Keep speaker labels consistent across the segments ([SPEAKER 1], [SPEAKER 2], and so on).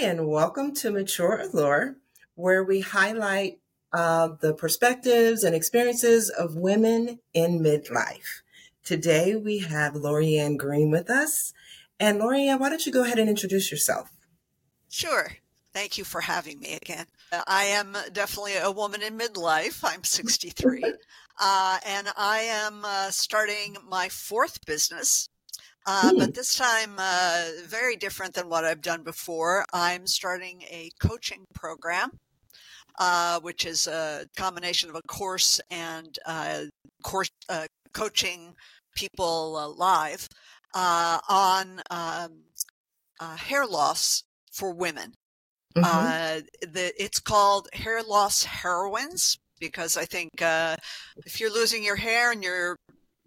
[SPEAKER 1] and welcome to Mature Allure, where we highlight uh, the perspectives and experiences of women in midlife. Today we have Lauriann Greene with us. And Lauriann, why don't you go ahead and introduce yourself?
[SPEAKER 2] Sure. Thank you for having me again. Uh, I am definitely a woman in midlife. I'm 63. Uh, and I am uh, starting my fourth business uh, but hmm. this time, uh, very different than what I've done before. I'm starting a coaching program, uh, which is a combination of a course and uh, course uh, coaching people uh, live on um, hair loss for women. Mm-hmm. The, it's called Hair Loss Heroines because I think if you're losing your hair and you're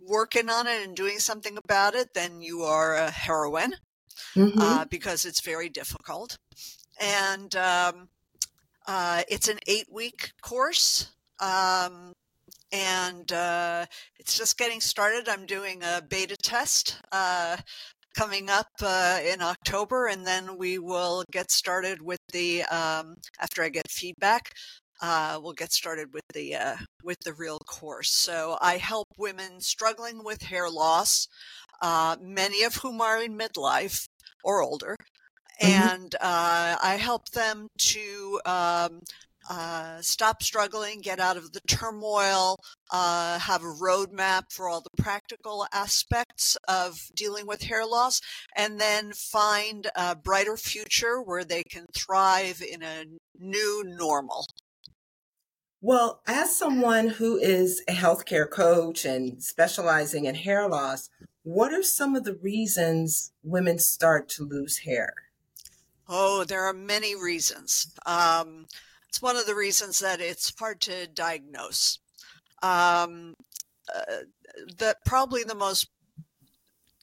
[SPEAKER 2] working on it and doing something about it, then you are a heroine mm-hmm. uh, because it's very difficult. And um, uh, it's an eight week course. Um, and uh, it's just getting started. I'm doing a beta test uh, coming up uh, in October, and then we will get started with the um, after I get feedback uh, we'll get started with the uh, with the real course. So I help women struggling with hair loss, uh, many of whom are in midlife or older, mm-hmm. and uh, I help them to. Um, uh, stop struggling, get out of the turmoil, uh, have a roadmap for all the practical aspects of dealing with hair loss, and then find a brighter future where they can thrive in a new normal.
[SPEAKER 1] Well, as someone who is a healthcare coach and specializing in hair loss, what are some of the reasons women start to lose hair?
[SPEAKER 2] Oh, there are many reasons. Um, it's one of the reasons that it's hard to diagnose. Um, uh, that probably the most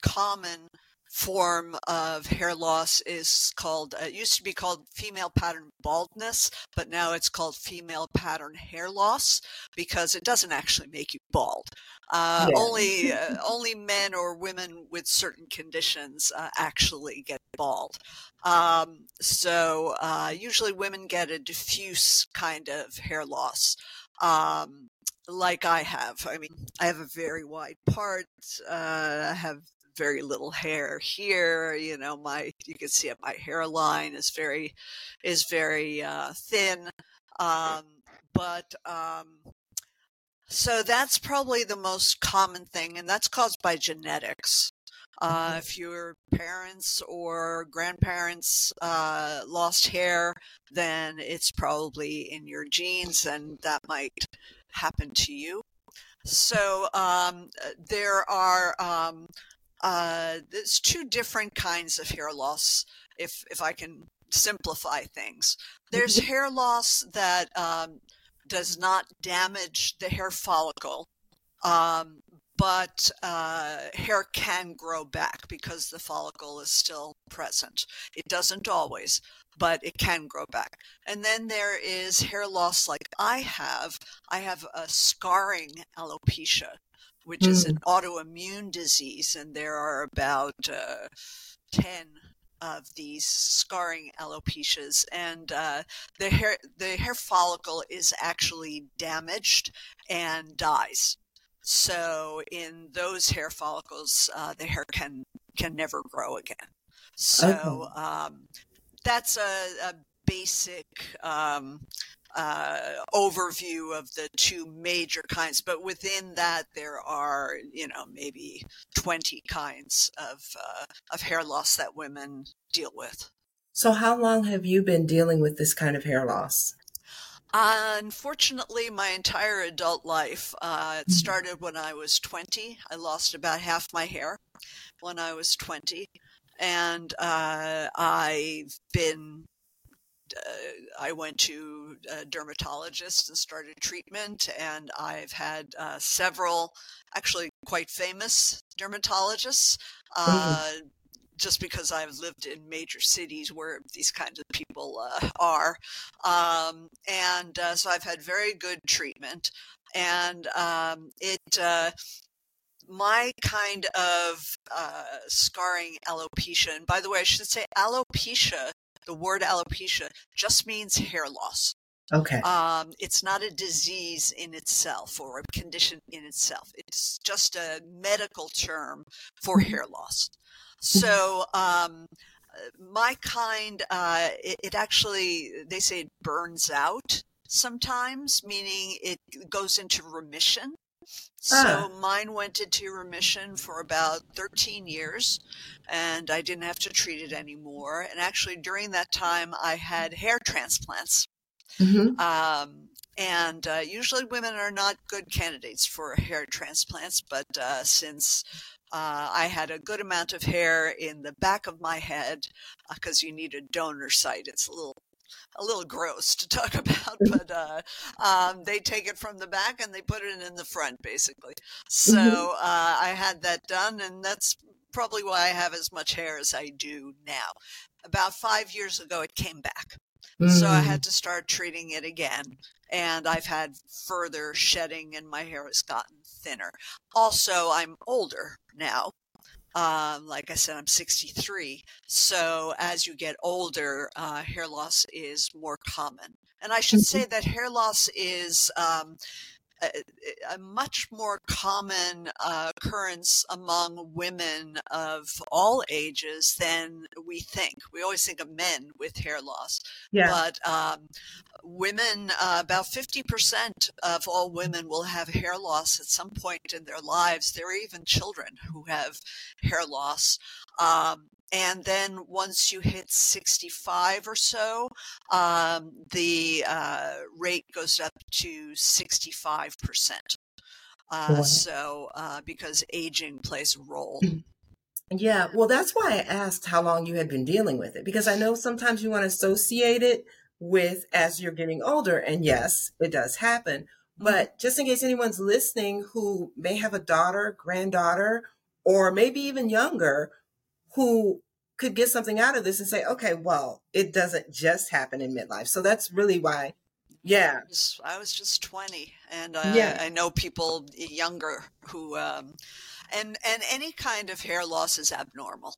[SPEAKER 2] common form of hair loss is called uh, it used to be called female pattern baldness but now it's called female pattern hair loss because it doesn't actually make you bald uh, yeah. only uh, only men or women with certain conditions uh, actually get bald um, so uh, usually women get a diffuse kind of hair loss um, like I have. I mean, I have a very wide part. Uh, I have very little hair here. You know, my you can see my hairline is very is very uh, thin. Um, but um, so that's probably the most common thing, and that's caused by genetics. Uh, if your parents or grandparents uh, lost hair, then it's probably in your genes, and that might happen to you. So um, there are um, uh, there's two different kinds of hair loss, if if I can simplify things. There's mm-hmm. hair loss that um, does not damage the hair follicle, um, but uh, hair can grow back because the follicle is still present. It doesn't always, but it can grow back. And then there is hair loss like I have. I have a scarring alopecia which mm. is an autoimmune disease, and there are about uh, 10 of these scarring alopecias, and uh, the hair the hair follicle is actually damaged and dies. So in those hair follicles, uh, the hair can can never grow again. So okay. um, that's a, a basic um, uh, overview of the two major kinds, but within that there are, you know, maybe 20 kinds of, uh, of hair loss that women deal with.
[SPEAKER 1] So, how long have you been dealing with this kind of hair loss?
[SPEAKER 2] Unfortunately, my entire adult life. Uh, it mm. started when I was 20. I lost about half my hair when I was 20. And uh, I've been uh, I went to a dermatologist and started treatment, and I've had uh, several, actually quite famous dermatologists. Uh, just because I've lived in major cities where these kinds of people uh, are. Um, and uh, so I've had very good treatment. And um, it, uh, my kind of uh, scarring alopecia, and by the way, I should say alopecia the word alopecia just means hair loss.
[SPEAKER 1] Okay.
[SPEAKER 2] Um, it's not a disease in itself or a condition in itself. It's just a medical term for
[SPEAKER 1] Mm-hmm.
[SPEAKER 2] hair loss. So, um, my kind, uh, it, it actually, they say it burns out sometimes, meaning it goes into remission. So
[SPEAKER 1] Ah.
[SPEAKER 2] mine went into remission for about 13 years and I didn't have to treat it anymore. And actually, during that time, I had hair transplants.
[SPEAKER 1] Mhm.
[SPEAKER 2] Um, and uh, usually women are not good candidates for hair transplants, but uh, since uh, I had a good amount of hair in the back of my head, because you need a donor site, it's a little a little gross to talk about, but uh, um, they take it from the back and they put it in the front, basically. So uh, I had that done, and that's probably why I have as much hair as I do now. About five years ago, it came back. So I
[SPEAKER 1] Mm.
[SPEAKER 2] had to start treating it again. And I've had further shedding, and my hair has gotten thinner. Also, I'm older now. Um, like I said, I'm 63. So as you get older, uh, hair loss is more common. And I should say that hair loss is um, a, a much more common uh, occurrence among women of all ages than we think. We always think of men with hair loss,
[SPEAKER 1] Yeah.
[SPEAKER 2] but um, women, uh, about 50% of all women will have hair loss at some point in their lives. There are even children who have hair loss. Um, and then once you hit 65 or so, um, the uh, rate goes up to 65%. Uh,
[SPEAKER 1] Wow.
[SPEAKER 2] so, uh, because aging plays a role.
[SPEAKER 1] Yeah, well, that's why I asked how long you had been dealing with it because I know sometimes you want to associate it with as you're getting older. And yes, it does happen. But just in case anyone's listening who may have a daughter, granddaughter, or maybe even younger who could get something out of this and say, okay, well, it doesn't just happen in midlife. So that's really why, yeah.
[SPEAKER 2] I was, I was just 20 and uh,
[SPEAKER 1] Yeah.
[SPEAKER 2] I know people younger who, um, and, and any kind of hair loss is abnormal.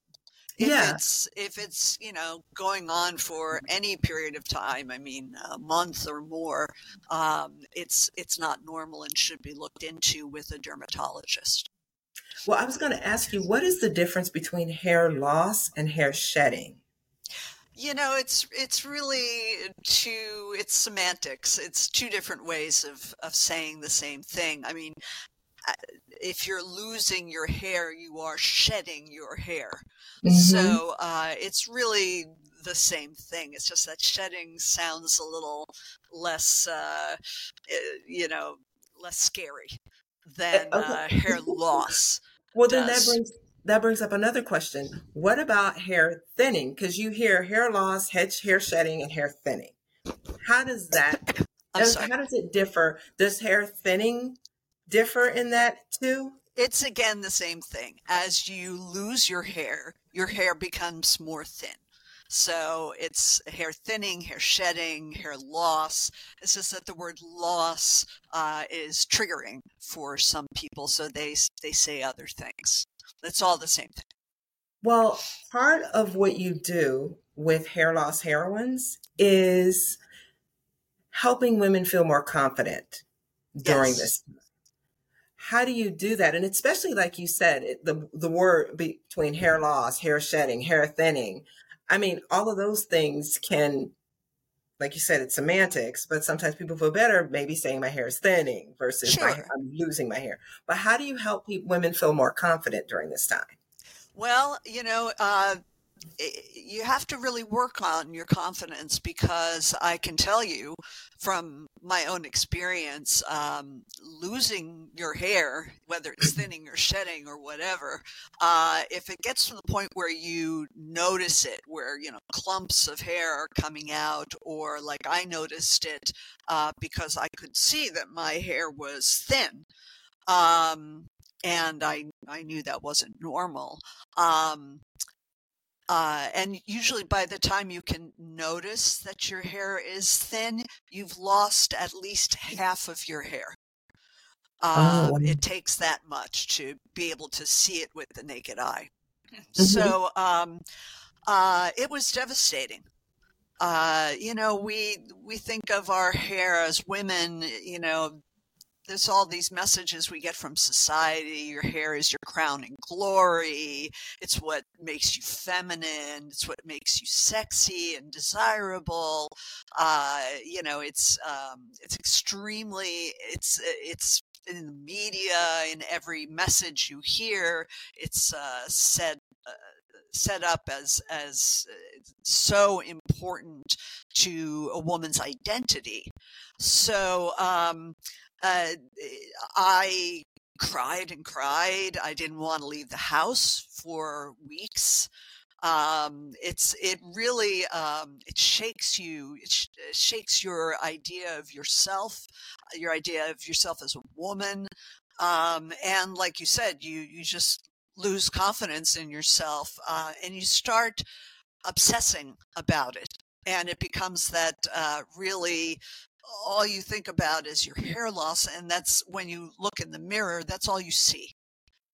[SPEAKER 2] If
[SPEAKER 1] Yeah.
[SPEAKER 2] it's, if it's, you know, going on for any period of time, I mean, a month or more, um, it's, it's not normal and should be looked into with a dermatologist.
[SPEAKER 1] Well, I was going to ask you, what is the difference between hair loss and hair shedding?
[SPEAKER 2] You know, it's it's really two. It's semantics. It's two different ways of of saying the same thing. I mean, if you're losing your hair, you are shedding your hair.
[SPEAKER 1] Mhm.
[SPEAKER 2] So uh, it's really the same thing. It's just that shedding sounds a little less, uh, eh, you know, less scary than
[SPEAKER 1] okay.
[SPEAKER 2] uh, hair loss.
[SPEAKER 1] Well, then that brings that brings up another question. What about hair thinning? Because you hear hair loss, head, hair shedding, and hair thinning. How does that?
[SPEAKER 2] I'm
[SPEAKER 1] does-
[SPEAKER 2] sorry.
[SPEAKER 1] How does it differ? Does hair thinning differ in that too?
[SPEAKER 2] It's again the same thing. As you lose your hair, your hair becomes more thin. So it's hair thinning, hair shedding, hair loss. It's just that the word loss uh, is triggering for some people, so they they say other things. It's all the same thing.
[SPEAKER 1] Well, part of what you do with hair loss heroines is helping women feel more confident during
[SPEAKER 2] Yes.
[SPEAKER 1] this. How do you do that? And especially like you said, it, the the word between hair loss, hair shedding, hair thinning. I mean, all of those things can, like you said, it's semantics. But sometimes people feel better maybe saying my hair is thinning versus my, I'm losing my hair. But how do you help women feel more confident during this time?
[SPEAKER 2] Well, you know, uh, you have to really work on your confidence because I can tell you from my own experience, um, losing your hair, whether it's thinning or shedding or whatever, uh, if it gets to the point where you notice it, where, you know, clumps of hair are coming out, or like I noticed it uh, because I could see that my hair was thin. Um, and I, I knew that wasn't normal. Um, uh, and usually by the time you can notice that your hair is thin, you've lost at least half of your hair. Uh,
[SPEAKER 1] wow.
[SPEAKER 2] It takes that much to be able to see it with the naked eye.
[SPEAKER 1] Mhm.
[SPEAKER 2] So um, uh, it was devastating. Uh, you know, we we think of our hair as women. You know, there's all these messages we get from society. Your hair is your crown and glory. It's what makes you feminine. It's what makes you sexy and desirable. Uh, you know, it's um, it's extremely it's it's in the media in every message you hear. It's uh, said. Uh, set up as as uh, so important to a woman's identity. So um, uh, I cried and cried. I didn't want to leave the house for weeks. Um, it's it really um, it shakes you. It, sh- it, shakes your idea of yourself, your idea of yourself as a woman, um, and like you said, you you just lose confidence in yourself, uh, and you start obsessing about it, and it becomes that uh, really all you think about is your hair loss and that's when you look in the mirror that's all you see.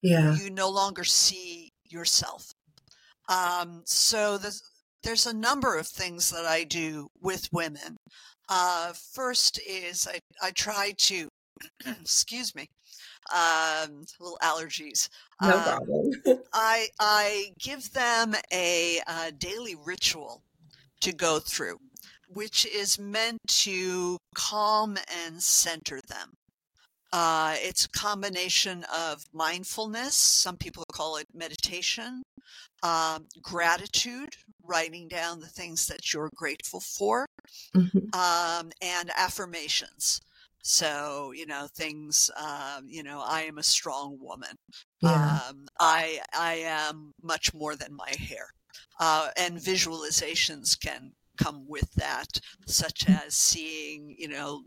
[SPEAKER 1] Yeah.
[SPEAKER 2] You no longer see yourself. Um, so there's, there's a number of things that i do with women. Uh, first is I, I try to excuse me um, little allergies.
[SPEAKER 1] No
[SPEAKER 2] um,
[SPEAKER 1] problem.
[SPEAKER 2] I, I give them a, a daily ritual to go through which is meant to calm and center them. Uh, it's a combination of mindfulness, some people call it meditation, um, gratitude, writing down the things that you're grateful for, mm-hmm. um, and affirmations. So, you know, things, um, you know, I am a strong woman. Yeah. Um, I, I am much more than my hair. Uh, and visualizations can come with that, such mm. as seeing, you know,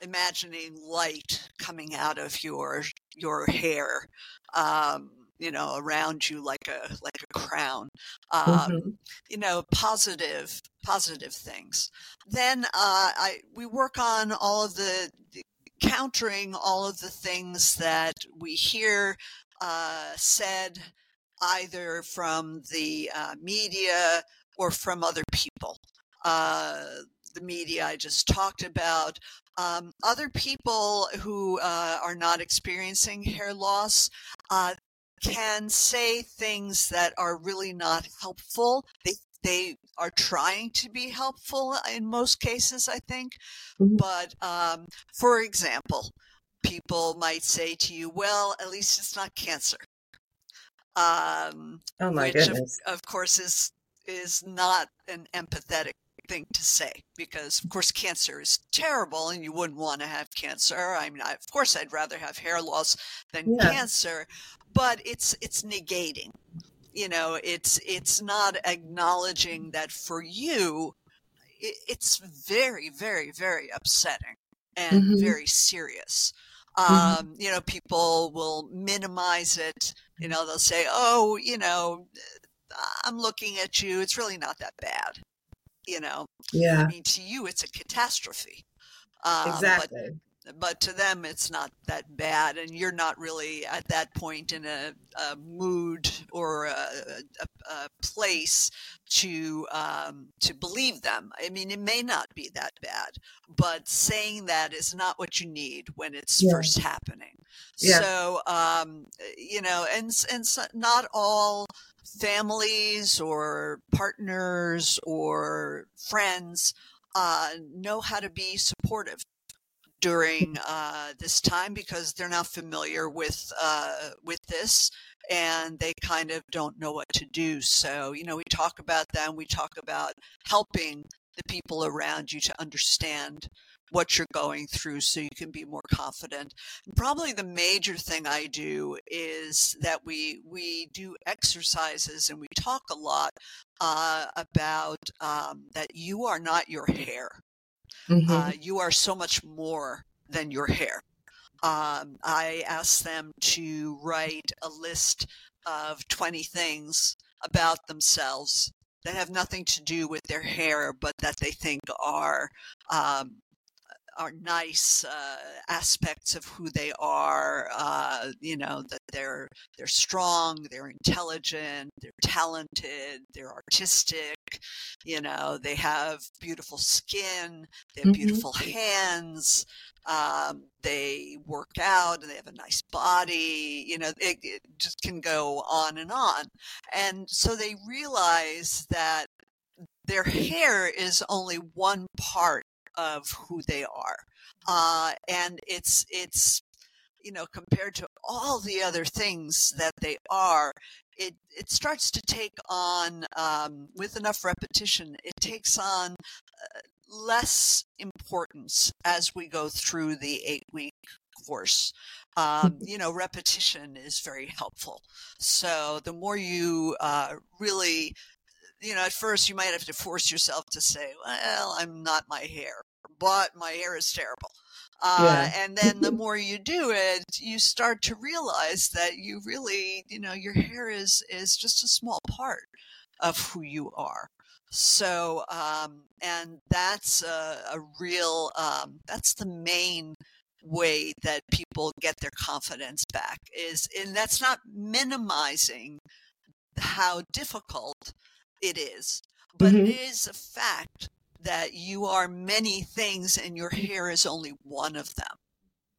[SPEAKER 2] imagining light coming out of your your hair, um, you know, around you like a like a crown. Um, mm-hmm. You know, positive positive things. Then uh, I we work on all of the countering all of the things that we hear uh, said either from the uh, media or from other people uh, the media I just talked about. Um, other people who uh, are not experiencing hair loss uh, can say things that are really not helpful. They they are trying to be helpful in most cases, I think. Mm-hmm. But um, for example, people might say to you, "Well, at least it's not cancer."
[SPEAKER 1] Um, oh my which goodness!
[SPEAKER 2] Of, of course, is is not an empathetic thing to say because of course cancer is terrible and you wouldn't want to have cancer. I mean I, of course i'd rather have hair loss than yeah. cancer but it's it's negating. You know it's it's not acknowledging that for you it, it's very very very upsetting and mm-hmm. very serious. Mm-hmm. um, you know people will minimize it. You know they'll say oh you know i'm looking at you. It's really not that bad you know
[SPEAKER 1] yeah
[SPEAKER 2] i mean to you it's a catastrophe
[SPEAKER 1] um, exactly
[SPEAKER 2] but, but, to them it's not that bad and you're not really at that point in a, a mood or a, a, a place to um, to believe them i mean it may not be that bad but saying that is not what you need when it's yeah. first happening yeah. so um, you know and and so not all families or partners or friends uh, know how to be supportive during uh, this time because they're not familiar with uh, with this and they kind of don't know what to do. So you know, we talk about them. We talk about helping the people around you to understand what you're going through so you can be more confident. Probably the major thing I do is that we we do exercises and we talk a lot uh, about um, that you are not your hair. Mm-hmm. Uh, you are so much more than your hair. Um, I ask them to write a list of 20 things about themselves that have nothing to do with their hair, but that they think are um, are nice uh, aspects of who they are. Uh, you know that they're they're strong, they're intelligent, they're talented, they're artistic. You know they have beautiful skin, they have mm-hmm. beautiful hands. Um, they work out and they have a nice body. You know it, it just can go on and on. And so they realize that their hair is only one part of who they are. Uh, and it's, it's, you know, compared to all the other things that they are, it, it starts to take on, um, with enough repetition, it takes on uh, less importance as we go through the eight week course. Um, mm-hmm. you know, repetition is very helpful. So the more you uh, really you know, at first you might have to force yourself to say, well, I'm not my hair, but my hair is terrible. Uh, yeah. and then the more you do it, you start to realize that you really, you know, your hair is, is just a small part of who you are. So, um, and that's a, a real, um, that's the main way that people get their confidence back is, and that's not minimizing how difficult it is, but mm-hmm. it is a fact that you are many things and your hair is only one of them.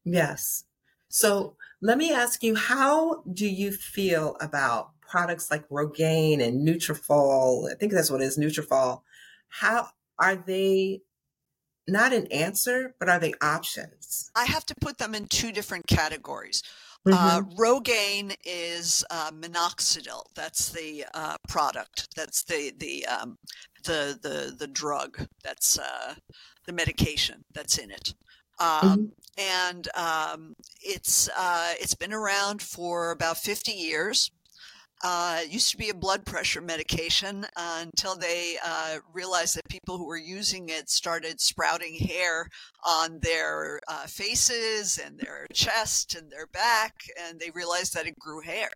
[SPEAKER 1] Yes. So let me ask you, how do you feel about products like Rogaine and Nutrafol? I think that's what it is, Nutrafol. How are they not an answer, but are they options?
[SPEAKER 2] I have to put them in two different categories. Uh, mm-hmm. Uh, Rogaine is uh, minoxidil. That's the uh, product. That's the the um, the the the drug. That's uh, the medication that's in it. Um, mm-hmm. And um, it's uh, it's been around for about fifty years. Uh, it used to be a blood pressure medication uh, until they uh, realized that people who were using it started sprouting hair on their uh, faces and their chest and their back, and they realized that it grew hair.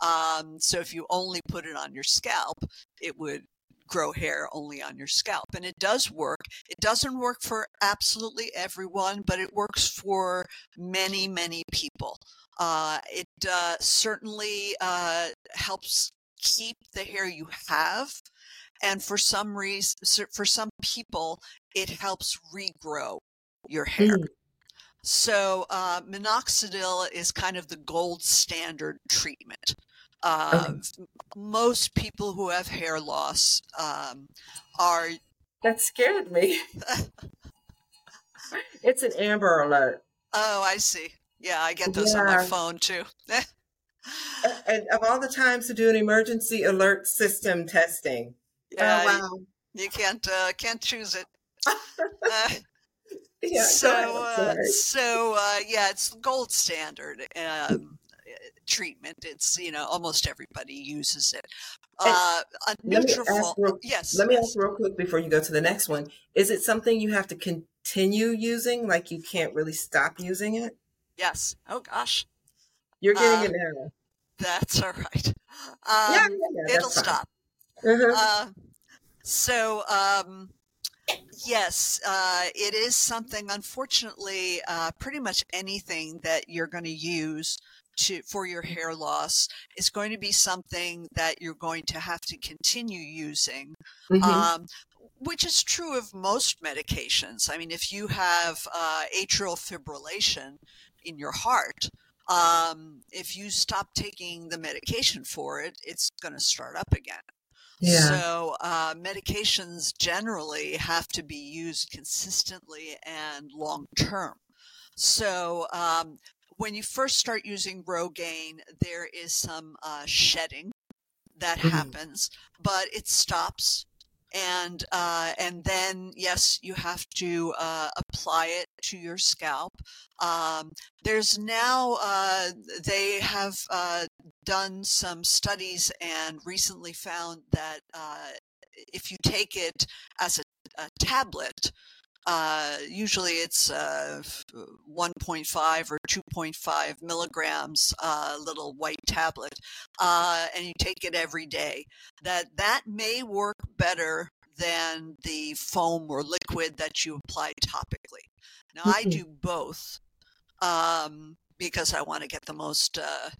[SPEAKER 2] Um, so if you only put it on your scalp, it would grow hair only on your scalp. And it does work. It doesn't work for absolutely everyone, but it works for many, many people. Uh, it uh, certainly uh, helps keep the hair you have. And for some reason, for some people, it helps regrow your hair. Mm. So, uh, minoxidil is kind of the gold standard treatment. Uh, okay. Most people who have hair loss um, are.
[SPEAKER 1] That scared me. it's an Amber Alert.
[SPEAKER 2] Oh, I see. Yeah, I get those yeah. on my phone too.
[SPEAKER 1] and of all the times to do an emergency alert system testing.
[SPEAKER 2] Yeah, oh, wow. You, you can't uh, can't choose it. Uh, yeah, so uh, so uh, yeah, it's gold standard um, treatment. It's you know almost everybody uses it. Uh,
[SPEAKER 1] let me ask real, yes. Let me yes. ask real quick before you go to the next one. Is it something you have to continue using? Like you can't really stop using it?
[SPEAKER 2] Yes. Oh gosh.
[SPEAKER 1] You're getting uh, it now.
[SPEAKER 2] That's all right. Um, yeah, yeah, yeah, it'll stop. Uh-huh. Uh, so, um, yes, uh, it is something. Unfortunately, uh, pretty much anything that you're going to use to for your hair loss is going to be something that you're going to have to continue using. Mm-hmm. Um, which is true of most medications. I mean, if you have uh, atrial fibrillation, in your heart, um, if you stop taking the medication for it, it's going to start up again. Yeah. So uh, medications generally have to be used consistently and long term. So um, when you first start using Rogaine, there is some uh, shedding that mm-hmm. happens, but it stops and uh, and then yes, you have to uh, apply it to your scalp. Um, there's now uh, they have uh, done some studies and recently found that uh, if you take it as a, a tablet, uh, usually it's uh, 1.5 or 2.5 milligrams, uh, little white tablet, uh, and you take it every day. That that may work better than the foam or liquid that you apply topically. Now mm-hmm. I do both um, because I want to get the most uh,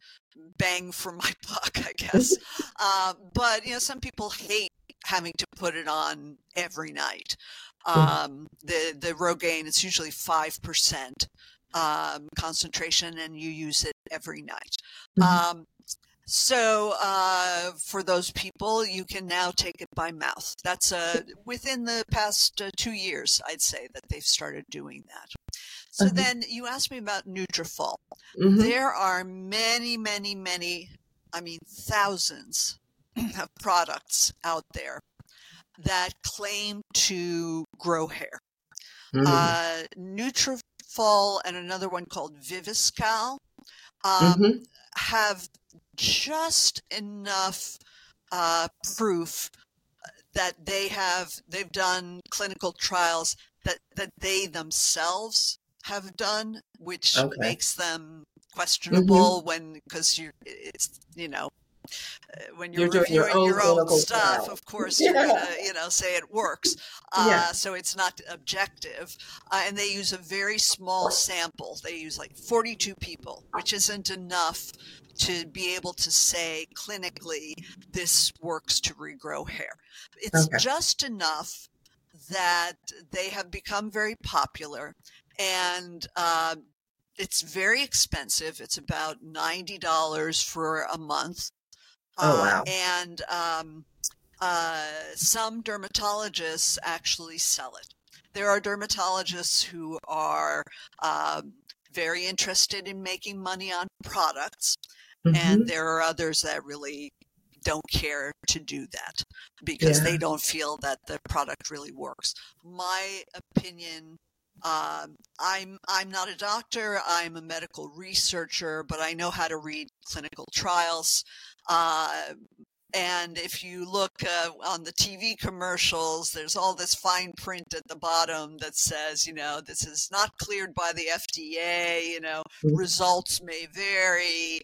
[SPEAKER 2] bang for my buck, I guess. uh, but you know, some people hate having to put it on every night. Um, the the Rogaine it's usually five percent um, concentration, and you use it every night. Mm-hmm. Um, so uh, for those people, you can now take it by mouth. That's uh, within the past uh, two years, I'd say that they've started doing that. So mm-hmm. then you asked me about Nutrafol. Mm-hmm. There are many, many, many, I mean thousands of products out there that claim to grow hair. Mm-hmm. Uh, Nutrafol and another one called Viviscal um, mm-hmm. have just enough uh, proof that they have they've done clinical trials that that they themselves have done, which okay. makes them mm-hmm. questionable mm-hmm. when because you it's you know uh, when you're, you're reviewing your own, your own stuff, trial. of course, you're gonna, you know, say it works. Uh, yeah. So it's not objective. Uh, and they use a very small sample. They use like 42 people, which isn't enough to be able to say clinically this works to regrow hair. It's okay. just enough that they have become very popular and uh, it's very expensive. It's about $90 for a month.
[SPEAKER 1] Oh, uh, wow.
[SPEAKER 2] And um, uh, some dermatologists actually sell it. There are dermatologists who are um, very interested in making money on products. Mm-hmm. And there are others that really don't care to do that because yeah. they don't feel that the product really works. My opinion um, I'm I'm not a doctor. I'm a medical researcher, but I know how to read clinical trials. Uh, and if you look uh, on the TV commercials, there's all this fine print at the bottom that says, you know, this is not cleared by the FDA, you know, mm-hmm. results may vary.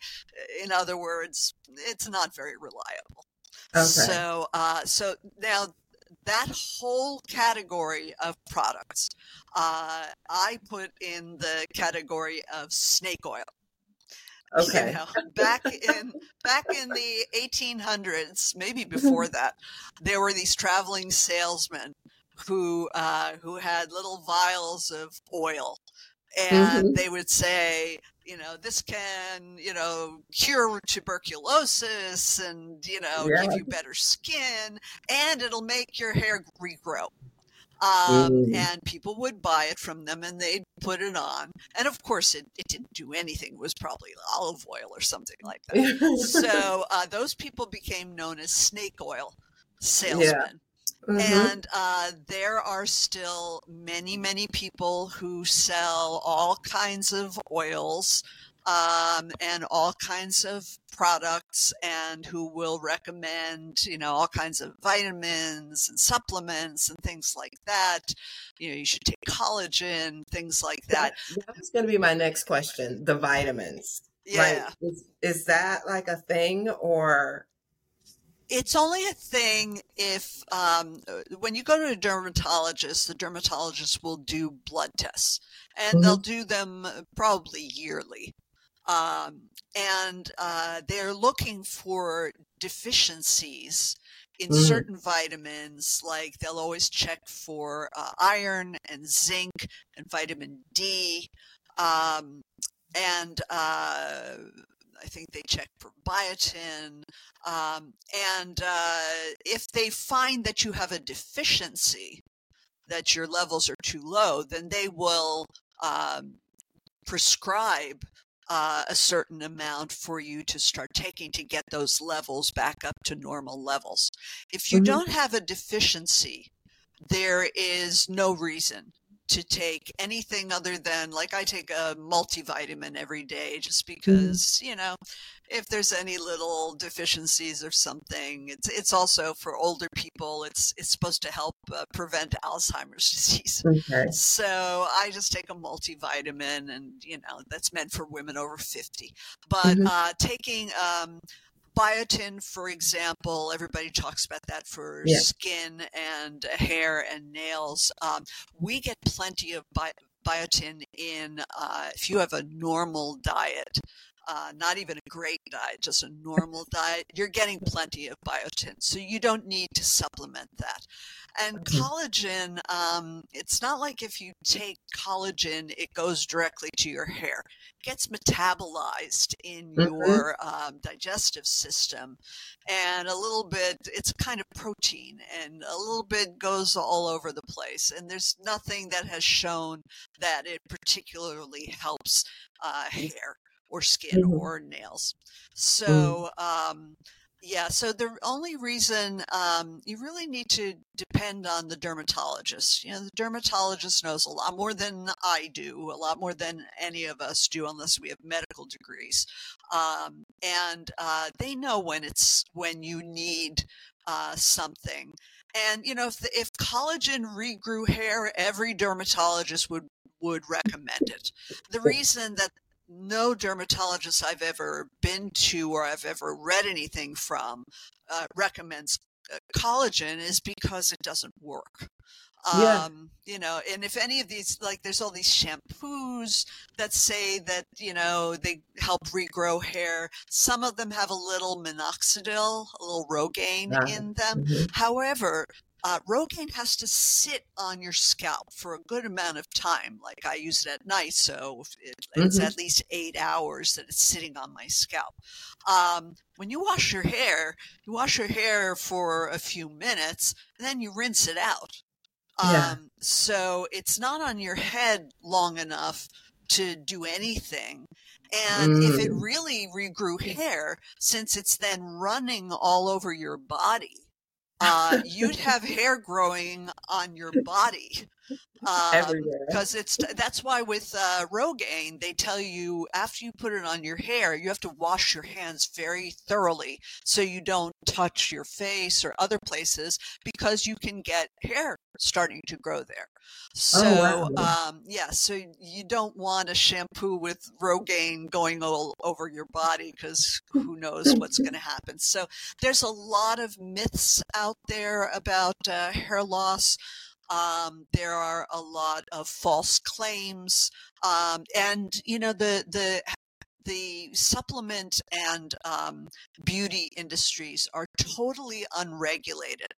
[SPEAKER 2] In other words, it's not very reliable. Okay. So, uh, so now that whole category of products, uh, I put in the category of snake oil.
[SPEAKER 1] Okay.
[SPEAKER 2] You know, back in back in the 1800s, maybe before that, there were these traveling salesmen who uh, who had little vials of oil, and mm-hmm. they would say, you know, this can, you know, cure tuberculosis and, you know, yeah. give you better skin and it'll make your hair regrow. Um, mm. And people would buy it from them and they'd put it on. And of course, it, it didn't do anything. It was probably olive oil or something like that. so uh, those people became known as snake oil salesmen. Yeah. Mm-hmm. And uh, there are still many, many people who sell all kinds of oils um, and all kinds of products and who will recommend, you know, all kinds of vitamins and supplements and things like that. You know, you should take collagen, things like that.
[SPEAKER 1] that That's going to be my next question the vitamins.
[SPEAKER 2] Yeah. Right?
[SPEAKER 1] Is, is that like a thing or
[SPEAKER 2] it's only a thing if um, uh, when you go to a dermatologist, the dermatologist will do blood tests, and mm-hmm. they'll do them probably yearly. Um, and uh, they're looking for deficiencies in mm. certain vitamins, like they'll always check for uh, iron and zinc and vitamin D. Um, and uh, I think they check for biotin. Um, and uh, if they find that you have a deficiency, that your levels are too low, then they will um, prescribe uh, a certain amount for you to start taking to get those levels back up to normal levels. If you mm-hmm. don't have a deficiency, there is no reason to take anything other than like I take a multivitamin every day just mm-hmm. because, mm-hmm. you know, if there's any little deficiencies or something, it's it's also for older people. It's it's supposed to help uh, prevent Alzheimer's disease. Okay. So I just take a multivitamin, and you know that's meant for women over fifty. But mm-hmm. uh, taking um, biotin, for example, everybody talks about that for yeah. skin and hair and nails. Um, we get plenty of bi- biotin in uh, if you have a normal diet uh, not even a great diet, just a normal diet, you're getting plenty of biotin. So you don't need to supplement that. And mm-hmm. collagen, um, it's not like if you take collagen, it goes directly to your hair. It gets metabolized in mm-hmm. your um, digestive system. And a little bit, it's kind of protein, and a little bit goes all over the place. And there's nothing that has shown that it particularly helps uh, hair or skin mm-hmm. or nails. Mm. So, um, yeah, so the only reason um, you really need to depend on the dermatologist. You know, the dermatologist knows a lot more than I do, a lot more than any of us do, unless we have medical degrees. Um, and uh, they know when it's when you need uh, something. And you know, if the, if collagen regrew hair, every dermatologist would would recommend it. The reason that no dermatologist I've ever been to or I've ever read anything from uh, recommends uh, collagen is because it doesn't work.
[SPEAKER 1] Yeah.
[SPEAKER 2] Um, you know, and if any of these, like, there's all these shampoos that say that, you know, they help regrow hair. Some of them have a little minoxidil, a little Rogaine uh, in them. Mm-hmm. However, uh, Rogaine has to sit on your scalp for a good amount of time. Like I use it at night, so it, it's mm-hmm. at least eight hours that it's sitting on my scalp. Um, when you wash your hair, you wash your hair for a few minutes, and then you rinse it out.
[SPEAKER 1] Yeah. Um,
[SPEAKER 2] so it's not on your head long enough to do anything. And mm. if it mm. really regrew hair, since it's then running all over your body, uh, you'd have hair growing on your body because it's that's why with uh, Rogaine they tell you after you put it on your hair you have to wash your hands very thoroughly so you don't touch your face or other places because you can get hair starting to grow there. So
[SPEAKER 1] oh, wow.
[SPEAKER 2] um, yeah, so you don't want a shampoo with Rogaine going all over your body because who knows what's going to happen. So there's a lot of myths out there about uh, hair loss. Um, there are a lot of false claims, um, and you know the the the supplement and um, beauty industries are totally unregulated.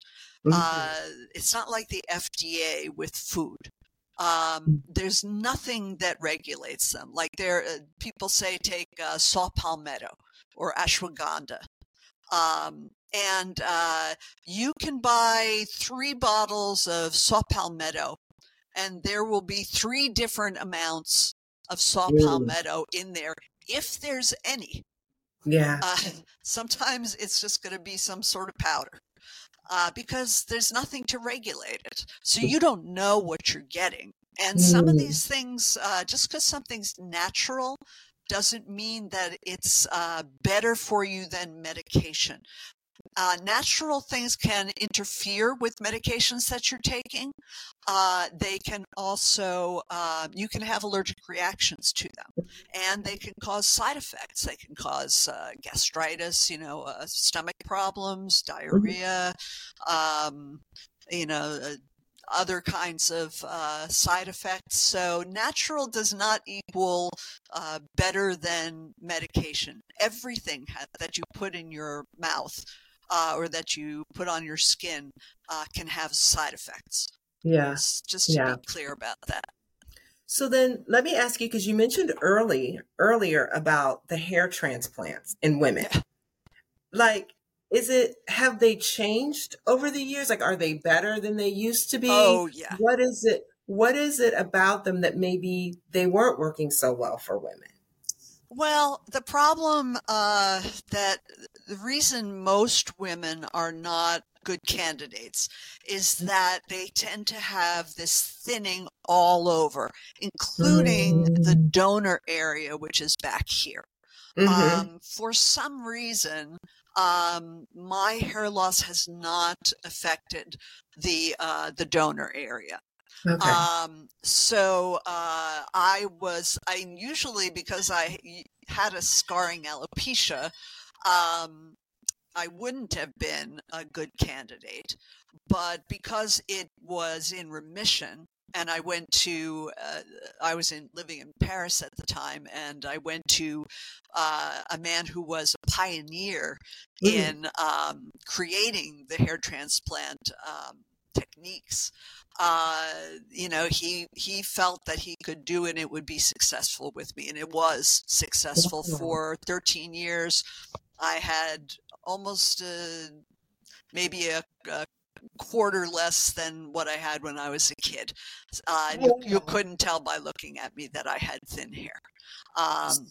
[SPEAKER 2] Mm-hmm. Uh, it's not like the FDA with food. Um, mm. there's nothing that regulates them. Like there, uh, people say take uh, saw palmetto or ashwagandha. Um, and uh, you can buy three bottles of saw palmetto, and there will be three different amounts of saw palmetto in there, if there's any.
[SPEAKER 1] Yeah.
[SPEAKER 2] Uh, sometimes it's just going to be some sort of powder. Uh, because there's nothing to regulate it. So you don't know what you're getting. And some of mm. these things, uh, just because something's natural doesn't mean that it's uh, better for you than medication. Uh, natural things can interfere with medications that you're taking. Uh, they can also, uh, you can have allergic reactions to them, and they can cause side effects. They can cause uh, gastritis, you know, uh, stomach problems, mm-hmm. diarrhea, um, you know, uh, other kinds of uh, side effects. So, natural does not equal uh, better than medication. Everything that you put in your mouth uh, or that you put on your skin uh, can have side effects.
[SPEAKER 1] Yes.
[SPEAKER 2] Just to yeah. be clear about that.
[SPEAKER 1] So then let me ask you because you mentioned early earlier about the hair transplants in women. Yeah. Like is it have they changed over the years? Like are they better than they used to be?
[SPEAKER 2] Oh yeah.
[SPEAKER 1] What is it what is it about them that maybe they weren't working so well for women?
[SPEAKER 2] Well, the problem uh, that the reason most women are not good candidates is mm. that they tend to have this thinning all over, including the mm. donor area, which is back here. Mm-hmm. Um, for some reason, um, my hair loss has not affected the uh, the donor area.
[SPEAKER 1] Okay.
[SPEAKER 2] Um, so uh, I was, I usually, because I had a scarring alopecia, um, I wouldn't have been a good candidate. But because it was in remission and I went to. Uh, I was in living in Paris at the time, and I went to uh, a man who was a pioneer mm. in um, creating the hair transplant um, techniques. Uh, you know, he he felt that he could do it and it would be successful with me, and it was successful for 13 years. I had almost a, maybe a, a quarter less than what I had when I was a kid. Uh, you, you, couldn't tell by looking at me that I had thin hair. Um,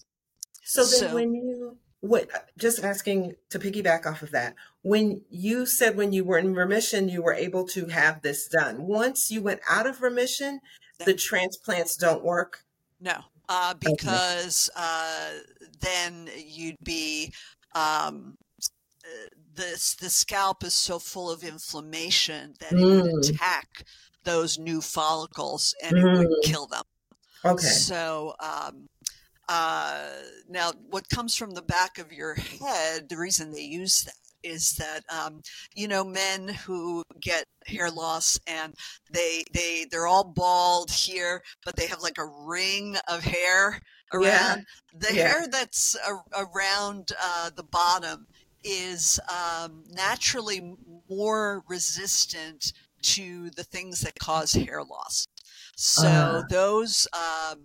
[SPEAKER 1] so then, so, when you what just asking to piggyback off of that when you said when you were in remission you were able to have this done once you went out of remission the transplants don't work
[SPEAKER 2] no uh, because uh, then you'd be um, the, the scalp is so full of inflammation that mm. it would mm. attack those new follicles and mm. it would mm. kill them
[SPEAKER 1] okay
[SPEAKER 2] so um, uh, now, what comes from the back of your head, the reason they use that is that um, you know men who get hair loss and they they they're all bald here but they have like a ring of hair around yeah. the yeah. hair that's a, around uh, the bottom is um, naturally more resistant to the things that cause hair loss so uh. those um,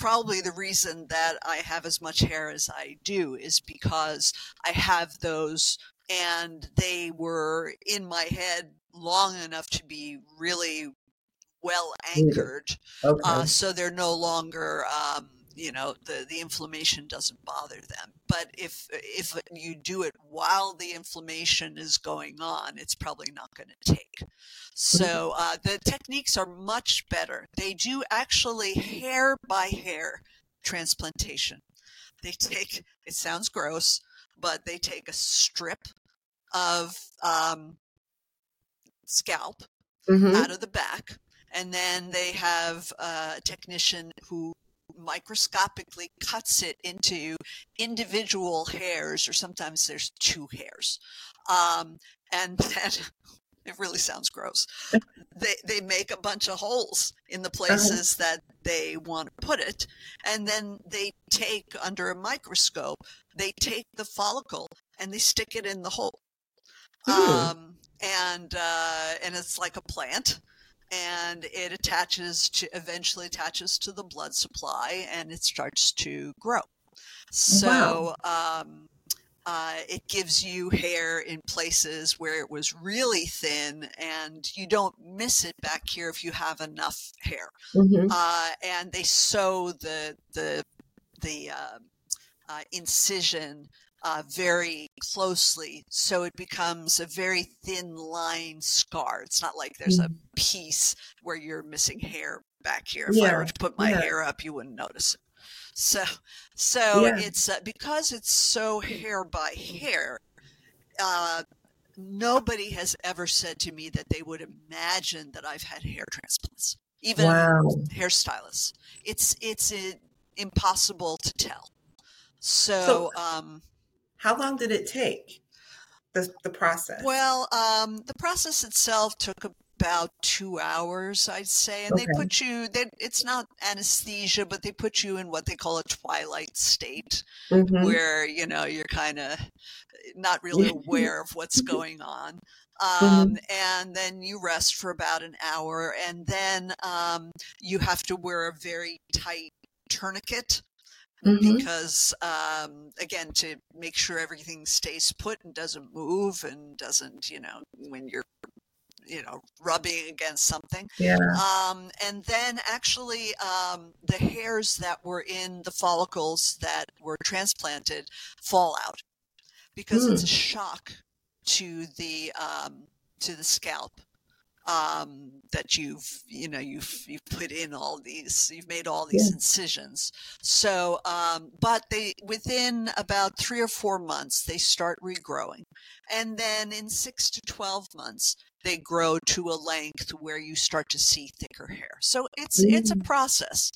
[SPEAKER 2] probably the reason that I have as much hair as I do is because I have those and they were in my head long enough to be really well anchored. Okay. Uh, so they're no longer um, you know the the inflammation doesn't bother them but if if you do it while the inflammation is going on it's probably not going to take mm-hmm. so uh, the techniques are much better they do actually hair by hair transplantation they take it sounds gross but they take a strip of um, scalp mm-hmm. out of the back and then they have a technician who microscopically cuts it into individual hairs, or sometimes there's two hairs. Um, and then it really sounds gross. they they make a bunch of holes in the uh-huh. places uh-huh. that they want to put it, and then they take under a microscope. They take the follicle and they stick it in the hole. Um, and uh, and it's like a plant and it attaches to eventually attaches to the blood supply and it starts to grow. So wow. um, uh, it gives you hair in places where it was really thin, and you don't miss it back here if you have enough hair. Mm-hmm. Uh, and they sew the the the uh, uh incision uh, very closely. So it becomes a very thin line scar. It's not like there's mm-hmm. a piece where you're missing hair back here. If yeah. I were to put my yeah. hair up, you wouldn't notice it. So, so yeah. it's uh, because it's so hair by hair. Uh, nobody has ever said to me that they would imagine that I've had hair transplants, even wow. hairstylists. It's it's uh, impossible to tell. So, so um,
[SPEAKER 1] how long did it take? The, the process?
[SPEAKER 2] Well, um, the process itself took about two hours, I'd say. And okay. they put you, they, it's not anesthesia, but they put you in what they call a twilight state, mm-hmm. where, you know, you're kind of not really aware of what's going on. Mm-hmm. Um, mm-hmm. and then you rest for about an hour, and then um, you have to wear a very tight tourniquet Mm-hmm. because um, again to make sure everything stays put and doesn't move and doesn't you know when you're you know rubbing against something
[SPEAKER 1] yeah
[SPEAKER 2] um, and then actually um, the hairs that were in the follicles that were transplanted fall out because mm. it's a mm. shock to the um, to the scalp um, that you've you know you've you've put in all these you've made all these yeah. incisions so um, but they within about three or four months they start regrowing and then in six to 12 months they grow to a length where you start to see thicker hair so it's mm-hmm. it's a mm. process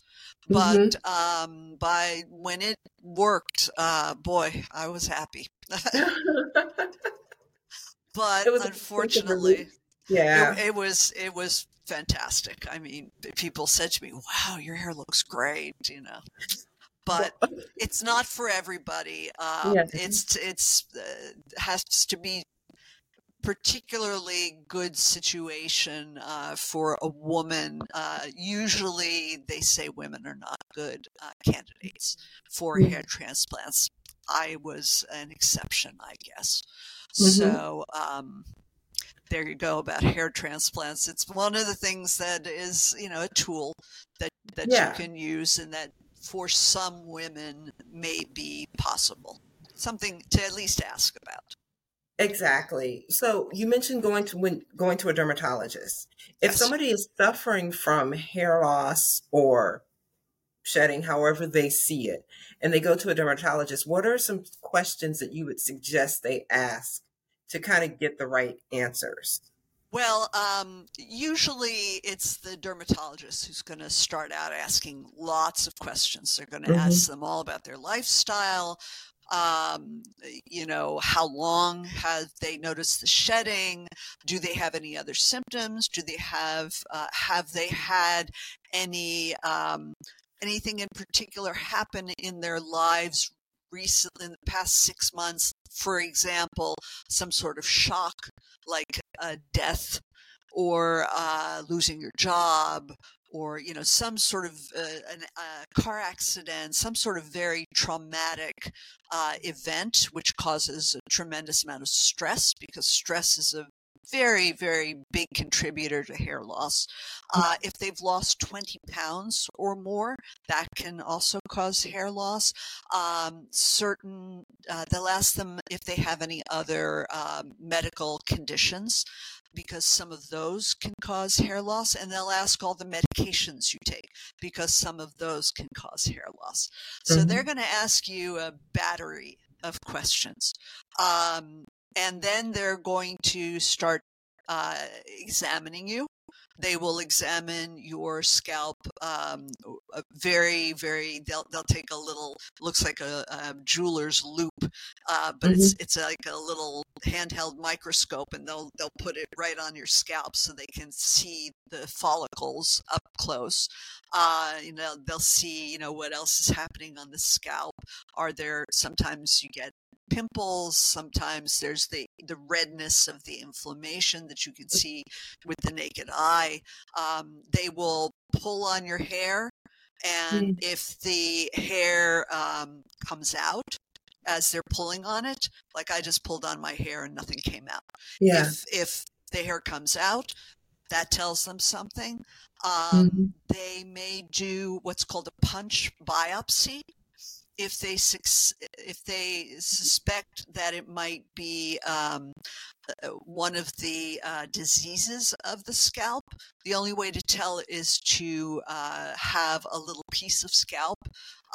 [SPEAKER 2] but mm-hmm. um, by when it worked uh, boy i was happy but unfortunately
[SPEAKER 1] yeah
[SPEAKER 2] it, it, was it was fantastic. I mean, people said to me, "Wow, your hair looks great," you know. But it's not for everybody. Um, yes. It's it's uh, has to be particularly good situation uh, for a woman. Uh, usually, they say women are not good uh, candidates for mm-hmm. hair transplants. I was an exception, I guess. Mm-hmm. So, um, there you go about hair transplants. It's one of the things that is, you know, a tool that that yeah. you can use, and that for some women may be possible. Something to at least ask about.
[SPEAKER 1] Exactly. So you mentioned going to when going to a dermatologist. If yes. somebody is suffering from hair loss or shedding, however they see it, and they go to a dermatologist, what are some questions that you would suggest they ask to kind of get the right answers?
[SPEAKER 2] Well, um, usually it's the dermatologist who's going to start out asking lots of questions. They're going to mm-hmm. ask them all about their lifestyle. Um, you know, how long have they noticed the shedding? Do they have any other symptoms? Do they have uh, have they had any um, anything in particular happen in their lives recently in the past six months, for example, some sort of shock like a death or uh, losing your job or you know some sort of uh, an, a car accident some sort of very traumatic uh, event which causes a tremendous amount of stress because stress is a very, very big contributor to hair loss. Mm. Uh, if they've lost 20 pounds or more, that can also cause hair loss. Um, certain, uh, they'll ask them if they have any other uh, medical conditions because some of those can cause hair loss, and they'll ask all the medications you take because some of those can cause hair loss. So mm-hmm. they're going to ask you a battery of questions. Um, and then they're going to start uh, examining you. They will examine your scalp um, very, very. They'll they'll take a little looks like a, a jeweler's loupe, uh, but mm-hmm. it's it's like a little handheld microscope, and they'll they'll put it right on your scalp so they can see the follicles up close. Uh, you know, they'll see you know what else is happening on the scalp. Are there sometimes you get pimples sometimes there's the the redness of the inflammation that you can see with the naked eye um, they will pull on your hair and mm. if the hair um, comes out as they're pulling on it like i just pulled on my hair and nothing came out yeah. if if the hair comes out that tells them something um, mm-hmm. they may do what's called a punch biopsy if they if they suspect that it might be um, one of the uh, diseases of the scalp, the only way to tell is to uh, have a little piece of scalp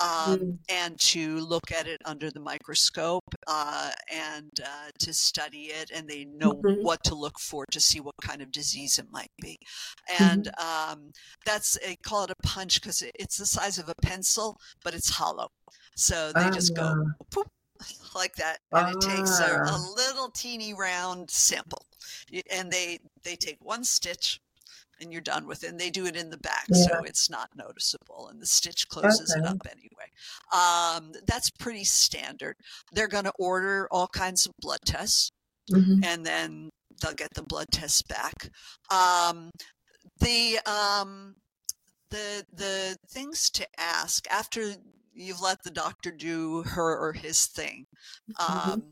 [SPEAKER 2] um, mm. and to look at it under the microscope uh, and uh, to study it, and they know mm-hmm. what to look for to see what kind of disease it might be. And mm-hmm. um, that's they call it a punch because it's the size of a pencil, but it's hollow. So they just go ah. poop like that, and it takes a, a ah. little teeny round sample, and they they take one stitch and you're done with it. And they do it in the back, yeah. so it's not noticeable, and the stitch closes okay. it up anyway. Um, that's pretty standard. They're going to order all kinds of blood tests, mm-hmm. and then they'll get the blood tests back. Um, the um, the the things to ask after you've let the doctor do her or his thing mm-hmm. um,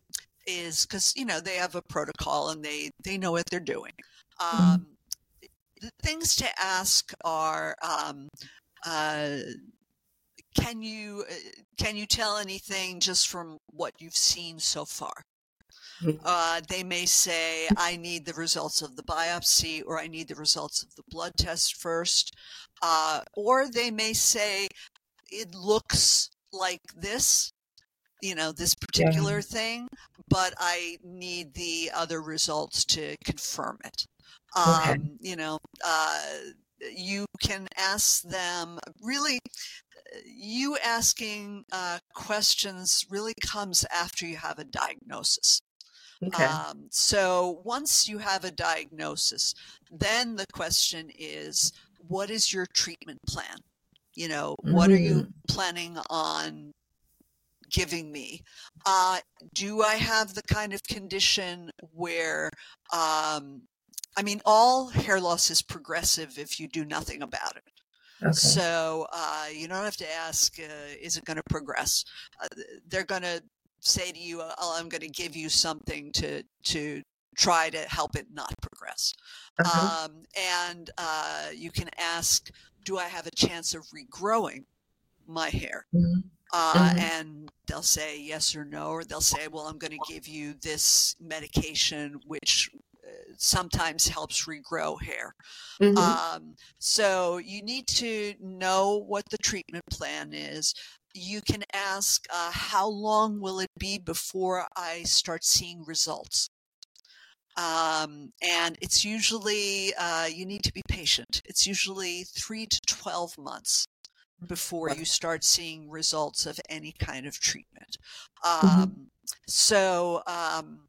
[SPEAKER 2] is because you know they have a protocol and they they know what they're doing mm-hmm. um, mm-hmm. the things to ask are um, uh, can you uh, can you tell anything just from what you've seen so far mm-hmm. uh, they may say, I need the results of the biopsy or I need the results of the blood test first. Uh, or they may say, it looks like this, you know, this particular yeah. thing, but I need the other results to confirm it. Okay. Um, you know, uh, you can ask them really you asking uh, questions really comes after you have a diagnosis Okay. Um, so once you have a diagnosis, then the question is, what is your treatment plan? You know, mm-hmm. what are you mm. planning on giving me? Uh, do I have the kind of condition where, um, I mean, all hair loss is progressive if you do nothing about it. Okay. So uh, you don't have to ask, uh, is it going to progress? Uh, they're going to say to you, oh, I'm going to give you something to to try to help it not progress. Uh-huh. Um, and uh, you can ask, do I have a chance of regrowing my hair? Mm-hmm. Uh, mm-hmm. And they'll say yes or no, or they'll say, well, I'm going to give you this medication, which uh, sometimes helps regrow hair. Mm-hmm. Um, so you need to know what the treatment plan is. You can ask, uh, how long will it be before I start seeing results? Um, and it's usually, uh, you need to be patient. It's usually three to 12 months before you start seeing results of any kind of treatment. Mm-hmm. Um, mm-hmm. So, um,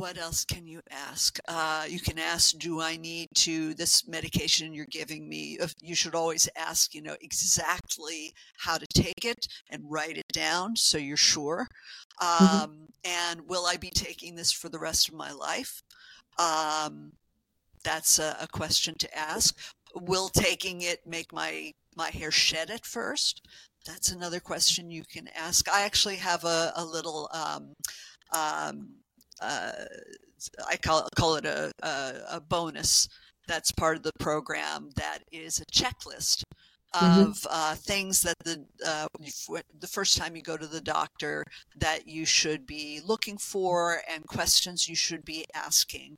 [SPEAKER 2] what else can you ask? Uh, you can ask, do I need to, this medication you're giving me, you should always ask, you know, exactly how to take it and write it down so you're sure. Mm-hmm. Um, mm-hmm. And will I be taking this for the rest of my life? Um, that's a, a question to ask. Will taking it make my my hair shed at first? That's another question you can ask. I actually have a, a little um, um, uh, I call, call it a, a, a, bonus that's part of the program that is a checklist mm-hmm. of mm-hmm. uh, things that the uh, the first time you go to the doctor that you should be looking for and questions you should be asking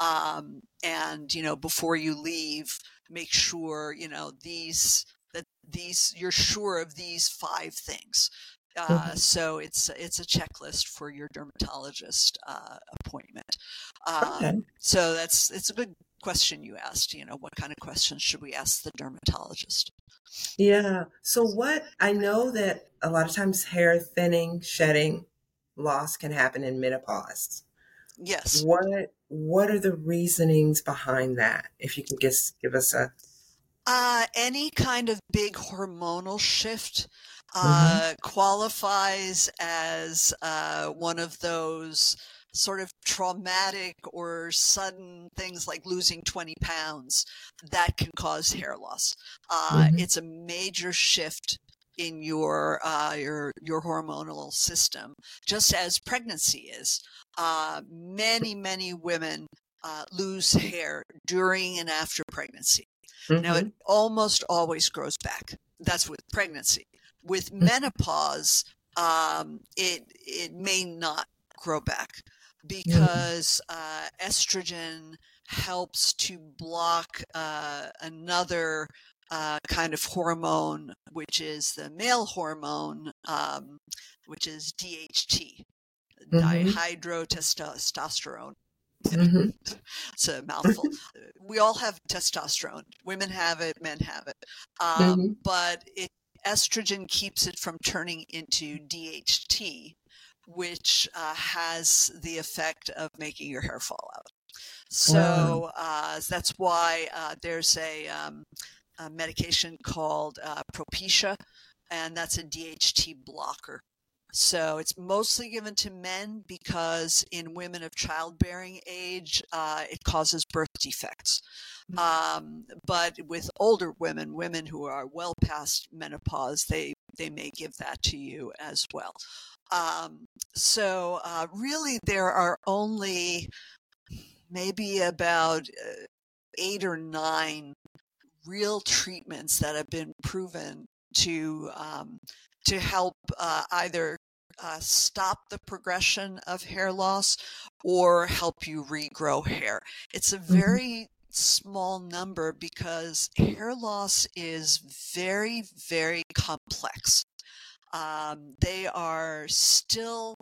[SPEAKER 2] um, and you know before you leave make sure you know these that these you're sure of these five things uh, mm-hmm. So it's it's a checklist for your dermatologist uh, appointment. Um, okay. So that's it's a good question you asked. You know, what kind of questions should we ask the dermatologist?
[SPEAKER 1] Yeah. So what I know that a lot of times hair thinning, shedding, loss can happen in menopause.
[SPEAKER 2] Yes.
[SPEAKER 1] What what are the reasonings behind that? If you can just give us a
[SPEAKER 2] uh, any kind of big hormonal shift mm-hmm. uh, qualifies as uh, one of those sort of traumatic or sudden things like losing 20 pounds that can cause hair loss. Uh, mm-hmm. It's a major shift in your uh, your your hormonal system, just as pregnancy is. Uh, many many women uh, lose hair during and after pregnancy. Mm-hmm. Now it almost always grows back. That's with pregnancy. With mm. menopause, um, it it may not grow back because uh, estrogen helps to block uh, another uh, kind of hormone, which is the male hormone, um, which is DHT, mm-hmm. dihydrotestosterone. Mm-hmm. it's a mouthful. we all have testosterone. Women have it, men have it. Um, mm-hmm. But it estrogen keeps it from turning into DHT, which uh, has the effect of making your hair fall out. So uh, that's why uh, there's a, um, a, medication called uh, Propecia, and that's a DHT blocker. So it's mostly given to men because in women of childbearing age, uh, it causes birth defects. Mm. Um, but with older women, women who are well past menopause, they they may give that to you as well. Um, so uh, really, there are only maybe about uh, eight or nine real treatments that have been proven to um, to help uh, either uh, stop the progression of hair loss or help you regrow hair. It's a mm-hmm. very mm-hmm. small number because hair loss is very, very complex. Um, they are still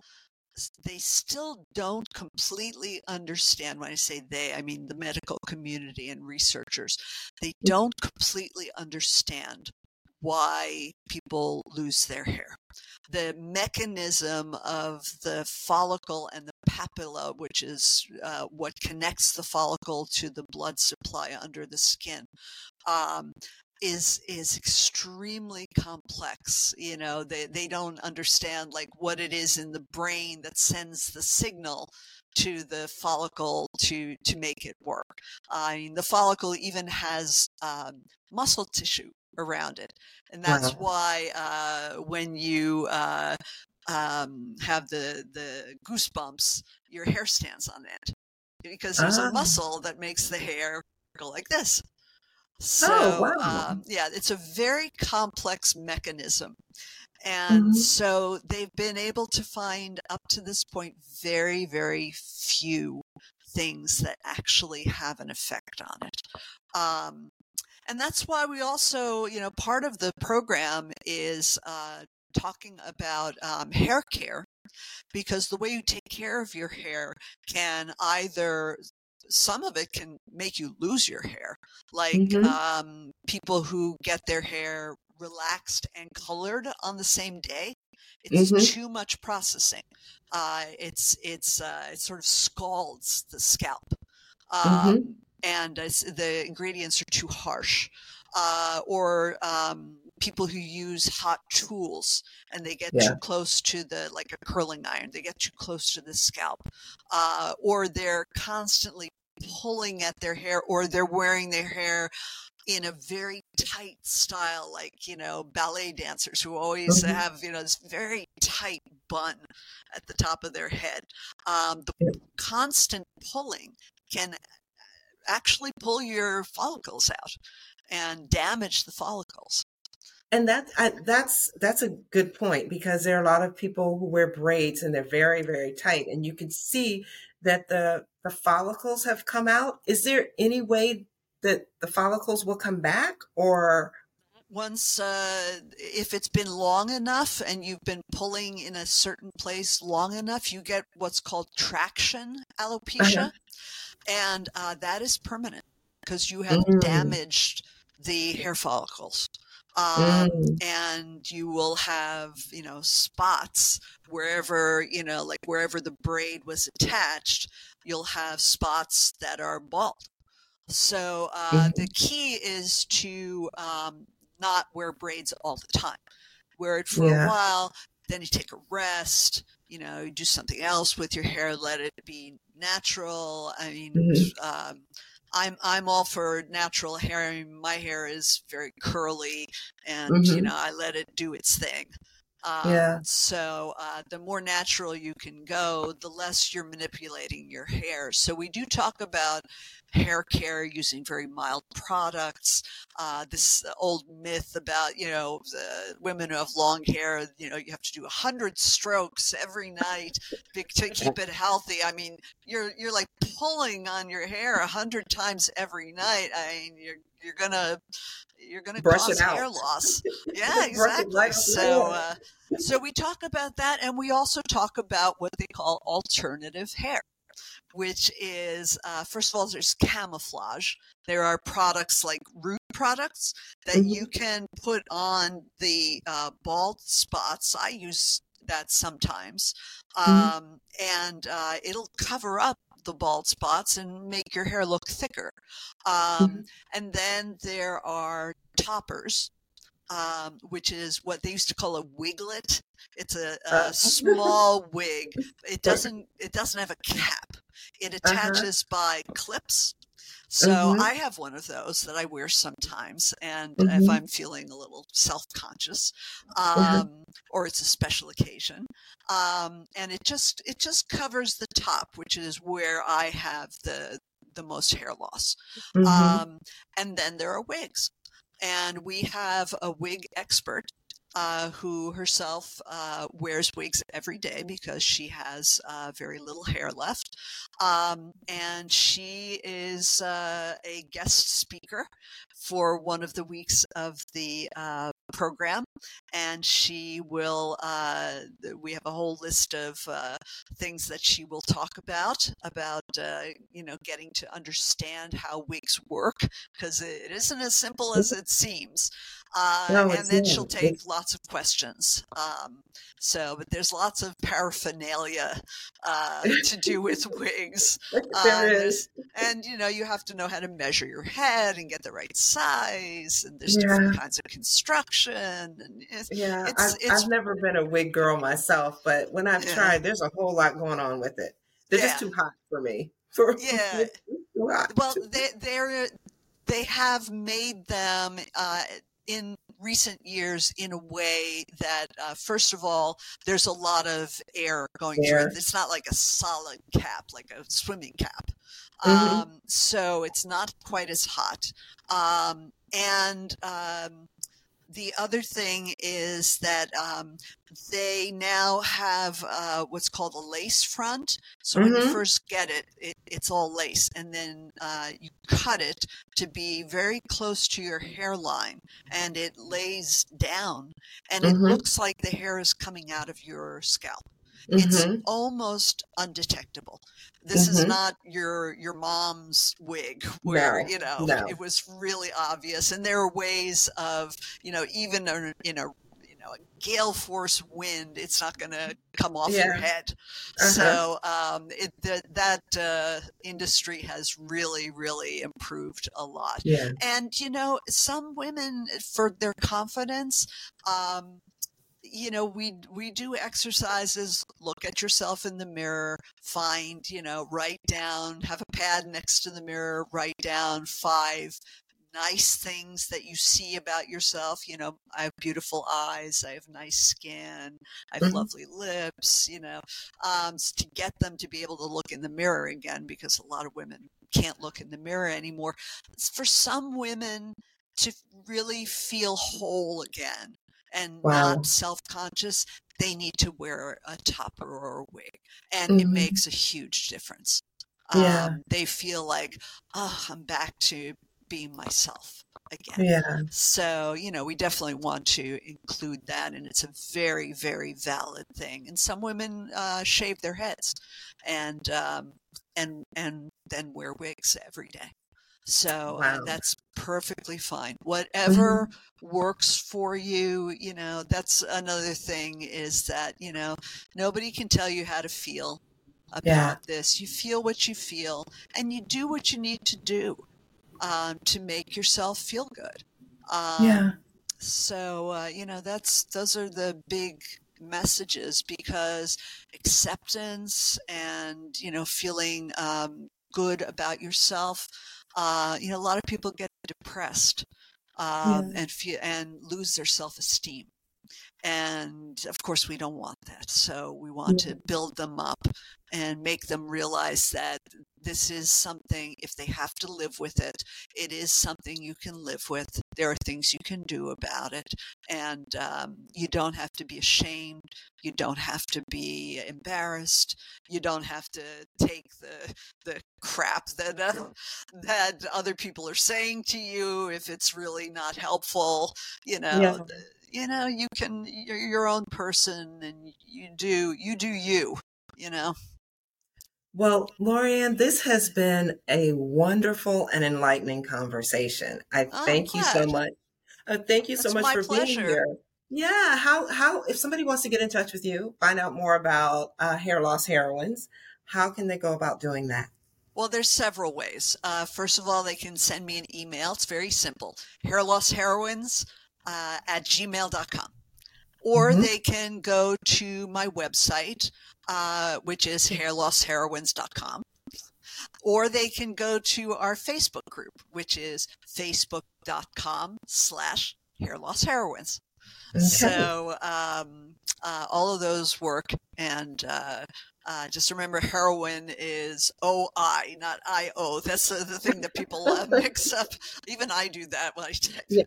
[SPEAKER 2] they still don't completely understand when i say they i mean the medical community and researchers they mm. don't completely understand why people lose their hair. The mechanism of the follicle and the papilla, which is uh, what connects the follicle to the blood supply under the skin, um, is is extremely complex you know they they don't understand like what it is in the brain that sends the signal to the follicle to to make it work i mean the follicle even has um, muscle tissue around it and that's wow. why uh, when you uh, um, have the the goosebumps your hair stands on end because there's ah. a muscle that makes the hair go like this Oh, so, oh, wow. um, yeah, it's a very complex mechanism. And mm-hmm. so they've been able to find up to this point very, very few things that actually have an effect on it. Um, and that's why we also, you know, part of the program is uh, talking about um, hair care because the way you take care of your hair can either some of it can make you lose your hair. Like mm-hmm. um, people who get their hair relaxed and colored on the same day. It's mm-hmm. too much processing. Uh, it's it's uh, it sort of scalds the scalp, mm-hmm. um, mm-hmm. And the ingredients are too harsh. Uh, or um, people who use hot tools and they get yeah. too close to the like a curling iron they get too close to the scalp uh, or they're constantly pulling at their hair or they're wearing their hair in a very tight style like you know ballet dancers who always mm-hmm. have you know this very tight bun at the top of their head um, the yeah. constant pulling can actually pull your follicles out and damage the follicles
[SPEAKER 1] and that I, that's that's a good point because there are a lot of people who wear braids and they're very very tight, and you can see that the the follicles have come out. Is there any way that the follicles will come back, or
[SPEAKER 2] once uh, if it's been long enough and you've been pulling in a certain place long enough, you get what's called traction alopecia, uh-huh. And uh, that is permanent because you have mm. damaged the hair follicles um, mm. and you will have you know spots wherever you know like wherever the braid was attached you'll have spots that are bald so uh, mm-hmm. the key is to um, not wear braids all the time wear it for yeah. a while then you take a rest you know do something else with your hair let it be natural i mean mm-hmm. um, I'm I'm all for natural hair. I mean, my hair is very curly, and mm-hmm. you know I let it do its thing. Um, yeah. So uh, the more natural you can go, the less you're manipulating your hair. So we do talk about hair care using very mild products. Uh, this old myth about you know women who have long hair, you know, you have to do a hundred strokes every night to keep it healthy. I mean, you're you're like pulling on your hair a hundred times every night. I mean, you're you're gonna you're gonna Brush cause hair loss. Yeah, exactly. So uh, so we talk about that, and we also talk about what they call alternative hair which is uh, first of all there's camouflage there are products like root products that mm-hmm. you can put on the uh, bald spots i use that sometimes mm-hmm. um, and uh, it'll cover up the bald spots and make your hair look thicker um, mm-hmm. and then there are toppers um, which is what they used to call a wiglet. It's a, a uh, small wig. It doesn't it doesn't have a cap. It uh-huh. attaches uh-huh. by clips. So mm-hmm. I have one of those that I wear sometimes, and mm-hmm. if I'm feeling a little self-conscious, mm-hmm. um, mm-hmm. or it's a special occasion, um, and it just it just covers the top, which is where I have the the most hair loss. Mm-hmm. Um, and then there are wigs and we have a wig expert uh, who herself uh, wears wigs every day because she has uh, very little hair left. Um, and she is uh, a guest speaker for one of the weeks of the uh, program and she will uh, we have a whole list of uh, things that she will talk about about uh, you know getting to understand how wigs work because it isn't as simple as it seems uh, no, and then she'll take it's... lots of questions um, so but there's lots of paraphernalia uh, to do with wigs
[SPEAKER 1] there is.
[SPEAKER 2] and you know you have to know how to measure your head and get the right size and there's yeah. different kinds of construction and
[SPEAKER 1] it's, yeah, it's, I've, it's, I've, never been a wig girl myself, but when I've yeah. tried, there's a whole lot going on with it. They're yeah. just too hot for me. For
[SPEAKER 2] yeah, well, they they're they have made them uh, in recent years in a way that uh, first of all there's a lot of air going air. through it it's not like a solid cap like a swimming cap mm-hmm. um, so it's not quite as hot um, and um, the other thing is that um, they now have uh, what's called a lace front. So mm-hmm. when you mm-hmm. first get it, it it's all lace, and then uh, you cut it to be very close to your hairline, and it lays down, and mm-hmm. it looks like the hair is coming out of your scalp. It's mm-hmm. almost undetectable. This mm-hmm. is not your your mom's wig where
[SPEAKER 1] no,
[SPEAKER 2] you know
[SPEAKER 1] no.
[SPEAKER 2] it was really obvious. And there are ways of you know even in a you know a gale force wind, it's not going to come off yeah. your head. Uh-huh. So um, it, the, that uh, industry has really, really improved a lot.
[SPEAKER 1] Yeah.
[SPEAKER 2] And you know, some women for their confidence. Um, you know we we do exercises look at yourself in the mirror find you know write down have a pad next to the mirror write down five nice things that you see about yourself you know i have beautiful eyes i have nice skin i have mm-hmm. lovely lips you know um, to get them to be able to look in the mirror again because a lot of women can't look in the mirror anymore for some women to really feel whole again and wow. not self-conscious, they need to wear a topper or a wig, and mm-hmm. it makes a huge difference.
[SPEAKER 1] Yeah.
[SPEAKER 2] Um, they feel like, oh, I'm back to being myself again.
[SPEAKER 1] Yeah.
[SPEAKER 2] So, you know, we definitely want to include that, and it's a very, very valid thing. And some women uh, shave their heads, and um, and and then wear wigs every day. So uh, wow. uh, that's perfectly fine. Whatever mm-hmm. works for you, you know, that's another thing is that, you know, nobody can tell you how to feel about yeah. this. You feel what you feel and you do what you need to do um, to make yourself feel good.
[SPEAKER 1] Um, yeah.
[SPEAKER 2] So, uh, you know, that's, those are the big messages because acceptance and, you know, feeling um, good about yourself uh, you know, a lot of people get depressed um, yeah. and feel, and lose their self esteem. And of course, we don't want that. So we want yeah. to build them up and make them realize that this is something, if they have to live with it, it is something you can live with. There are things you can do about it. And um, you don't have to be ashamed. You don't have to be embarrassed. You don't have to take the, the crap that, uh, that other people are saying to you if it's really not helpful. You know, yeah. You know, you can, you're your own person and you do, you do you, you know.
[SPEAKER 1] Well, Lauriann, this has been a wonderful and enlightening conversation. I oh, thank you so much. Uh, thank you That's so much for pleasure. being here. Yeah, how how if somebody wants to get in touch with you, find out more about uh, hair loss heroines, how can they go about doing that?
[SPEAKER 2] Well, there's several ways. Uh, first of all, they can send me an email. It's very simple: hair loss heroines uh, at gmail.com. Or mm-hmm. they can go to my website, uh, which is hairlossheroines.com. Or they can go to our Facebook group, which is facebook.com slash hairlossheroines. Okay. So um, uh, all of those work, and uh, uh, just remember, heroin is O I, not I O. That's the, the thing that people uh, mix up. Even I do that when I text. Yeah.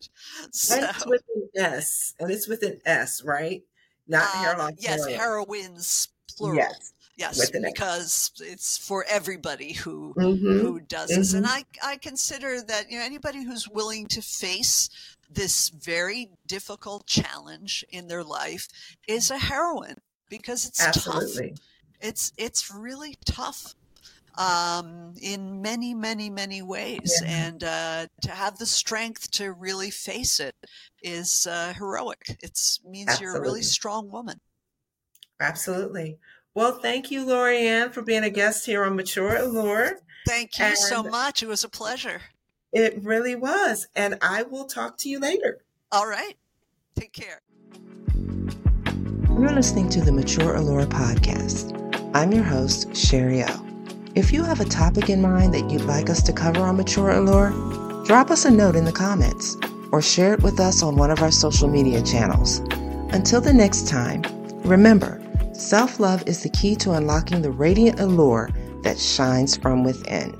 [SPEAKER 1] So, and it's with an S, and it's with an S, right? Not uh, hair.
[SPEAKER 2] Yes, heroines plural. Yes. Yes, because it's for everybody who mm-hmm. who does mm-hmm. this, and mm-hmm. I I consider that you know anybody who's willing to face this very difficult challenge in their life is a heroine because it's Absolutely. tough. It's it's really tough um, in many, many, many ways. Yeah. And uh, to have the strength to really face it is uh, heroic. It means Absolutely. you're a really strong woman.
[SPEAKER 1] Absolutely. Well, thank you, Lauriann, for being a guest here on Mature Allure.
[SPEAKER 2] Thank you and so much. It was a pleasure.
[SPEAKER 1] It really was. And I will talk to you later.
[SPEAKER 2] All right. Take care.
[SPEAKER 1] You're listening to the Mature Allure podcast. I'm your host, Sherri O. If you have a topic in mind that you'd like us to cover on Mature Allure, drop us a note in the comments or share it with us on one of our social media channels. Until the next time, remember, self love is the key to unlocking the radiant allure that shines from within.